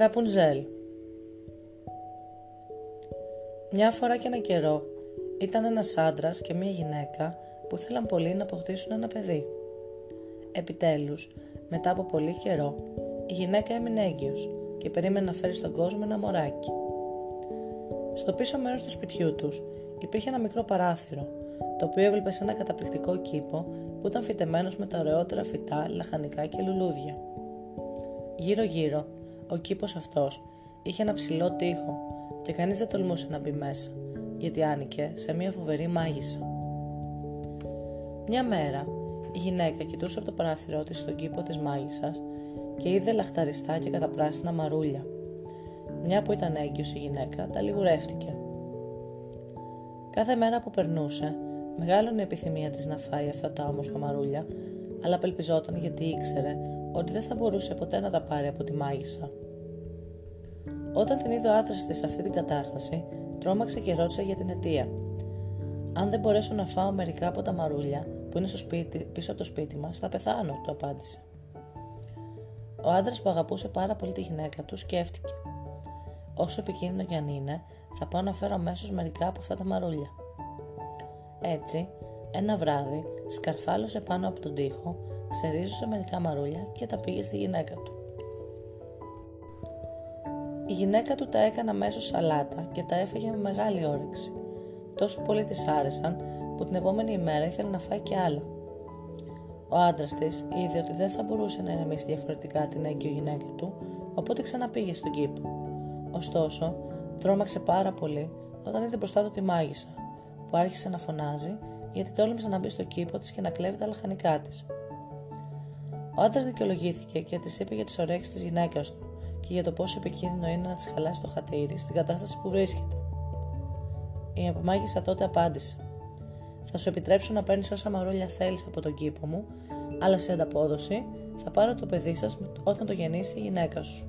Ραπουνζέλ Μια φορά και ένα καιρό ήταν ένας άντρας και μια γυναίκα που ήθελαν πολύ να αποκτήσουν ένα παιδί. Επιτέλους, μετά από πολύ καιρό, η γυναίκα έμεινε έγκυος και περίμενε να φέρει στον κόσμο ένα μωράκι. Στο πίσω μέρος του σπιτιού τους υπήρχε ένα μικρό παράθυρο, το οποίο έβλεπε σε ένα καταπληκτικό κήπο που ήταν φυτεμένος με τα ωραιότερα φυτά, λαχανικά και λουλούδια. Γύρω-γύρω, ο κήπος αυτός είχε ένα ψηλό τοίχο και κανείς δεν τολμούσε να μπει μέσα, γιατί άνοικε σε μια φοβερή μάγισσα. Μια μέρα, η γυναίκα κοιτούσε από το παράθυρό της στον κήπο της μάγισσας και είδε λαχταριστά και καταπράσινα μαρούλια. Μια που ήταν έγκυος η γυναίκα, τα λιγουρεύτηκε. Κάθε μέρα που περνούσε, μεγάλωνε η επιθυμία της να φάει αυτά τα όμορφα μαρούλια, αλλά απελπιζόταν γιατί ήξερε ότι δεν θα μπορούσε ποτέ να τα πάρει από τη μάγισσα. Όταν την είδε ο άντρας της σε αυτή την κατάσταση, τρόμαξε και ρώτησε για την αιτία. Αν δεν μπορέσω να φάω μερικά από τα μαρούλια που είναι στο σπίτι, πίσω από το σπίτι μας, θα πεθάνω, του απάντησε. Ο άντρας που αγαπούσε πάρα πολύ τη γυναίκα του σκέφτηκε. Όσο επικίνδυνο κι αν είναι, θα πάω να φέρω αμέσως μερικά από αυτά τα μαρούλια. Έτσι, ένα βράδυ σκαρφάλωσε πάνω από τον τοίχο, ξερίζωσε μερικά μαρούλια και τα πήγε στη γυναίκα του. Η γυναίκα του τα έκανε αμέσως σαλάτα και τα έφεγε με μεγάλη όρεξη. Τόσο πολύ της άρεσαν που την επόμενη ημέρα ήθελε να φάει και άλλα. Ο άντρας της είδε ότι δεν θα μπορούσε να ηρεμήσει διαφορετικά την έγκυο γυναίκα του, οπότε ξαναπήγε στον κήπο. Ωστόσο, τρόμαξε πάρα πολύ όταν είδε μπροστά του τη μάγισσα, που άρχισε να φωνάζει γιατί τόλμησε να μπει στο κήπο της και να κλέβει τα λαχανικά της. Ο άντρας δικαιολογήθηκε και της είπε για τις ωρέξεις της γυναίκας του και για το πόσο επικίνδυνο είναι να τη χαλάσει το χατήρι στην κατάσταση που βρίσκεται. Η απομάγισσα τότε απάντησε: Θα σου επιτρέψω να παίρνεις όσα μαρούλια θέλεις από τον κήπο μου, αλλά σε ανταπόδοση θα πάρω το παιδί σας όταν το γεννήσει η γυναίκα σου.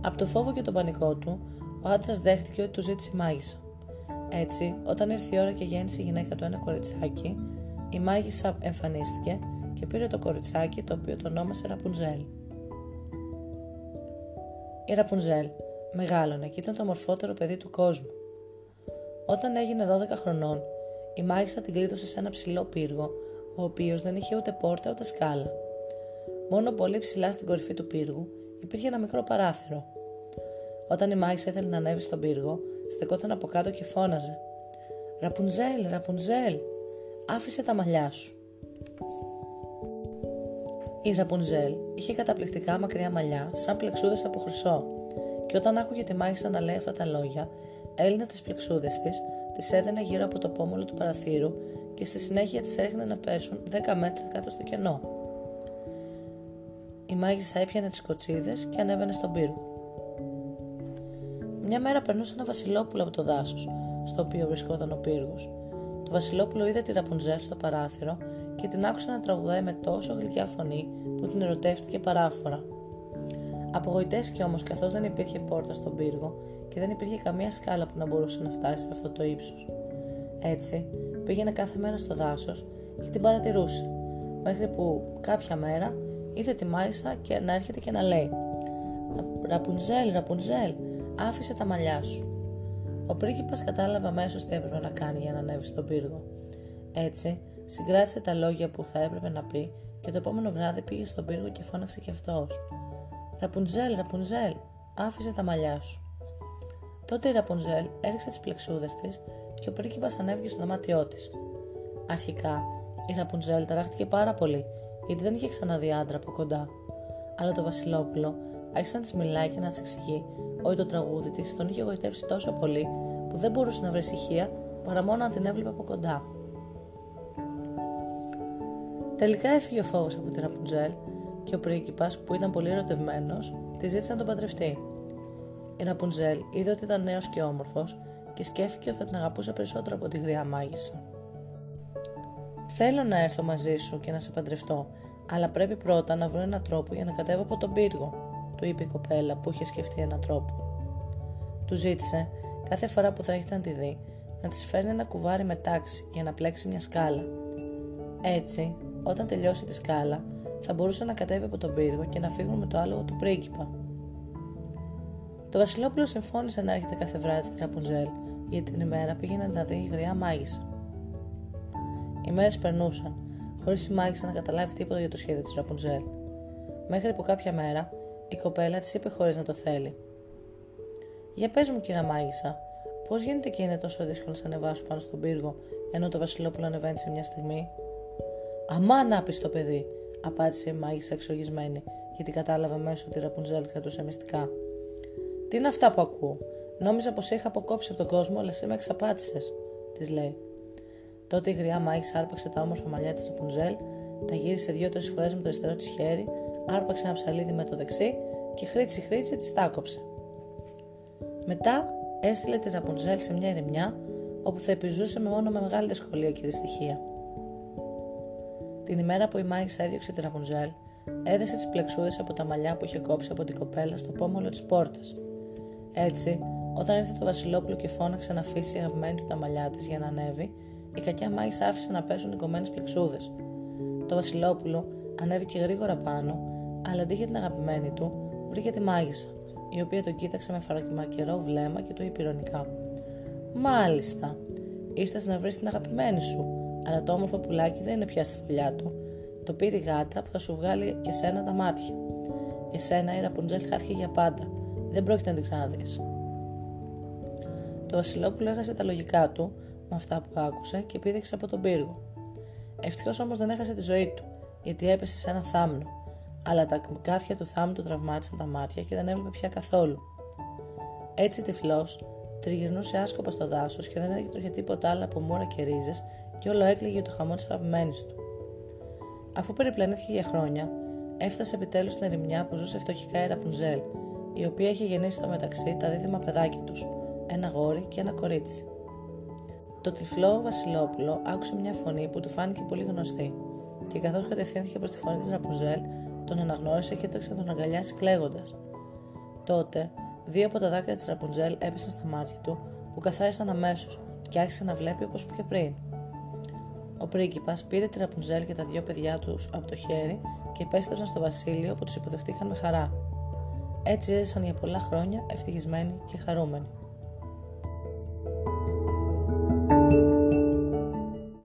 Από το φόβο και τον πανικό του, ο άντρας δέχτηκε ότι του ζήτησε η μάγισσα. Έτσι, όταν ήρθε η ώρα και γέννησε η γυναίκα του ένα κοριτσάκι, η μάγισσα εμφανίστηκε και πήρε το κοριτσάκι το οποίο το ονόμασε Ραπουνζέλ. Η Ραπουνζέλ μεγάλωνε και ήταν το μορφότερο παιδί του κόσμου. Όταν έγινε 12 χρονών, η μάγισσα την κλείδωσε σε ένα ψηλό πύργο, ο οποίος δεν είχε ούτε πόρτα ούτε σκάλα. Μόνο πολύ ψηλά στην κορυφή του πύργου υπήρχε ένα μικρό παράθυρο. Όταν η μάγισσα ήθελε να ανέβει στον πύργο, στεκόταν από κάτω και φώναζε: Ραπουνζέλ, Ραπουνζέλ, άφησε τα μαλλιά σου. Η Ραπουνζέλ είχε καταπληκτικά μακριά μαλλιά, σαν πλεξούδες από χρυσό, και όταν άκουγε τη μάγισσα να λέει αυτά τα λόγια, έλυνε τις πλεξούδες της, τις έδαινε γύρω από το πόμολο του παραθύρου και στη συνέχεια τις έριχνε να πέσουν 10 μέτρα κάτω στο κενό. Η μάγισσα έπιανε τις κοτσίδες και ανέβαινε στον πύργο. Μια μέρα περνούσε ένα Βασιλόπουλο από το δάσος, στο οποίο βρισκόταν ο πύργος. Το Βασιλόπουλο είδε τη Ραπουνζέλ στο παράθυρο και την άκουσε να τραγουδάει με τόσο γλυκιά φωνή που την ερωτεύτηκε παράφορα. Απογοητεύτηκε όμως καθώς δεν υπήρχε πόρτα στον πύργο και δεν υπήρχε καμία σκάλα που να μπορούσε να φτάσει σε αυτό το ύψος. Έτσι, πήγαινε κάθε μέρα στο δάσος και την παρατηρούσε, μέχρι που κάποια μέρα είδε τη Μάισα και να έρχεται και να λέει: Ραπουνζέλ, Ραπουνζέλ, άφησε τα μαλλιά σου. Ο πρίγκιπας κατάλαβε αμέσως τι έπρεπε να κάνει για να ανέβει στον πύργο. Έτσι, συγκράτησε τα λόγια που θα έπρεπε να πει και το επόμενο βράδυ πήγε στον πύργο και φώναξε κι αυτός. Ραπουνζέλ, Ραπουνζέλ, άφησε τα μαλλιά σου. Τότε η Ραπουνζέλ έριξε τις πλεξούδες της και ο πρίγκιπας ανέβηκε στο δωμάτιό της. Αρχικά, η Ραπουνζέλ ταράχτηκε πάρα πολύ, γιατί δεν είχε ξαναδεί άντρα από κοντά. Αλλά το Βασιλόπουλο άρχισε να της μιλάει και να της εξηγεί ότι το τραγούδι της τον είχε εγωιτεύσει τόσο πολύ που δεν μπορούσε να βρει ησυχία παρά μόνο να την έβλεπε από κοντά. Τελικά έφυγε ο φόβος από τη Ραπουτζέλ και ο πρίγκιπας, που ήταν πολύ ερωτευμένος, τη ζήτησε να τον παντρευτεί. Η Ραπουτζέλ είδε ότι ήταν νέος και όμορφος και σκέφτηκε ότι θα την αγαπούσε περισσότερο από τη γριά μάγισσα. Θέλω να έρθω μαζί σου και να σε παντρευτώ, αλλά πρέπει πρώτα να βρω έναν τρόπο για να κατέβω από τον πύργο, του είπε η κοπέλα που είχε σκεφτεί έναν τρόπο. Του ζήτησε κάθε φορά που θα έρχεται να τη δει να της φέρνει ένα κουβάρι με τάξη για να πλέξει μια σκάλα. Έτσι, όταν τελειώσει τη σκάλα, θα μπορούσε να κατέβει από τον πύργο και να φύγουν με το άλογο του πρίγκιπα. Το Βασιλόπουλο συμφώνησε να έρχεται κάθε βράδυ στη Ραπουνζέλ, γιατί την ημέρα πήγαινε να δει η γριά μάγισσα. Οι μέρες περνούσαν, χωρίς η μάγισσα να καταλάβει τίποτα για το σχέδιο της Ραπουνζέλ. Μέχρι που κάποια μέρα η κοπέλα της είπε χωρίς να το θέλει: Για πες μου, κυρία Μάγισσα, πώς γίνεται και είναι τόσο δύσκολο να ανεβάσω πάνω στον πύργο, ενώ το Βασιλόπουλο ανεβαίνει σε μια στιγμή; Αμάν άπιστο παιδί, απάντησε η Μάγισσα εξοργισμένη, γιατί κατάλαβε μέσω ότι η Ραπουνζέλ κρατούσε μυστικά. Τι είναι αυτά που ακούω; Νόμιζα πως είχα αποκόψει από τον κόσμο, αλλά εσύ με εξαπάτησες, της λέει. Τότε η γριά Μάγισσα άρπαξε τα όμορφα μαλλιά της Ραπουνζέλ, τα γύρισε δύο-τρεις φορές με το αριστερό της χέρι, άρπαξε ένα ψαλίδι με το δεξί και χρήτσι χρήτσι της τάκοψε. Μετά έστειλε τη Ραπουνζέλ σε μια ερημιά όπου θα επιζούσε με μόνο με μεγάλη δυσκολία και δυστυχία. Την ημέρα που η Μάγισσα έδιωξε τη Ραπουνζέλ, έδεσε τις πλεξούδε από τα μαλλιά που είχε κόψει από την κοπέλα στο πόμολο της πόρτας. Έτσι, όταν ήρθε το Βασιλόπουλο και φώναξε να αφήσει η αγαπημένη του τα μαλλιά της για να ανέβει, η κακιά Μάγισσα άφησε να πέσουν οι κομμένες πλεξούδες. Το Βασιλόπουλο ανέβηκε γρήγορα πάνω αλλά αντί για την αγαπημένη του, βρήκε τη μάγισσα, η οποία τον κοίταξε με φαρμακερό βλέμμα και του είπε ηρωνικά: Μάλιστα, ήρθες να βρεις την αγαπημένη σου, αλλά το όμορφο πουλάκι δεν είναι πια στη φωλιά του. Το πήρε η γάτα που θα σου βγάλει και σένα τα μάτια. Για σένα η Ραπουτζέλ χάθηκε για πάντα. Δεν πρόκειται να την ξαναδείς. Το Βασιλόπουλο έχασε τα λογικά του με αυτά που άκουσε και πήδηξε από τον πύργο. Ευτυχώς όμως δεν έχασε τη ζωή του, γιατί έπεσε σε ένα θάμνο αλλά τα κάθια του θάμου του τραυμάτισαν τα μάτια και δεν έβλεπε πια καθόλου. Έτσι τυφλός, τριγυρνούσε άσκοπα στο δάσος και δεν έτρωγε τίποτα άλλο από μούρα και ρίζες και όλο έκλαιγε το χαμό της αγαπημένης του. Αφού περιπλανήθηκε για χρόνια, έφτασε επιτέλους στην ερημιά που ζούσε φτωχικά η Ραπουνζέλ, η οποία είχε γεννήσει στο μεταξύ τα δίδυμα παιδάκια τους, ένα γόρι και ένα κορίτσι. Το τυφλό Βασιλόπουλο άκουσε μια φωνή που του φάνηκε πολύ γνωστή, και καθώς κατευθύνθηκε προς τη φωνή της Ραπουνζέλ, τον αναγνώρισε και έτρεξε να τον αγκαλιάσει κλαίγοντας. Τότε, δύο από τα δάκρυα της Ραπουτζέλ έπεσαν στα μάτια του, που καθάρισαν αμέσως και άρχισε να βλέπει όπως και πριν. Ο πρίγκιπας πήρε τη Ραπουτζέλ και τα δύο παιδιά τους από το χέρι και επέστρεψαν στο βασίλειο που τους υποδεχτήκαν με χαρά. Έτσι έζησαν για πολλά χρόνια ευτυχισμένοι και χαρούμενοι.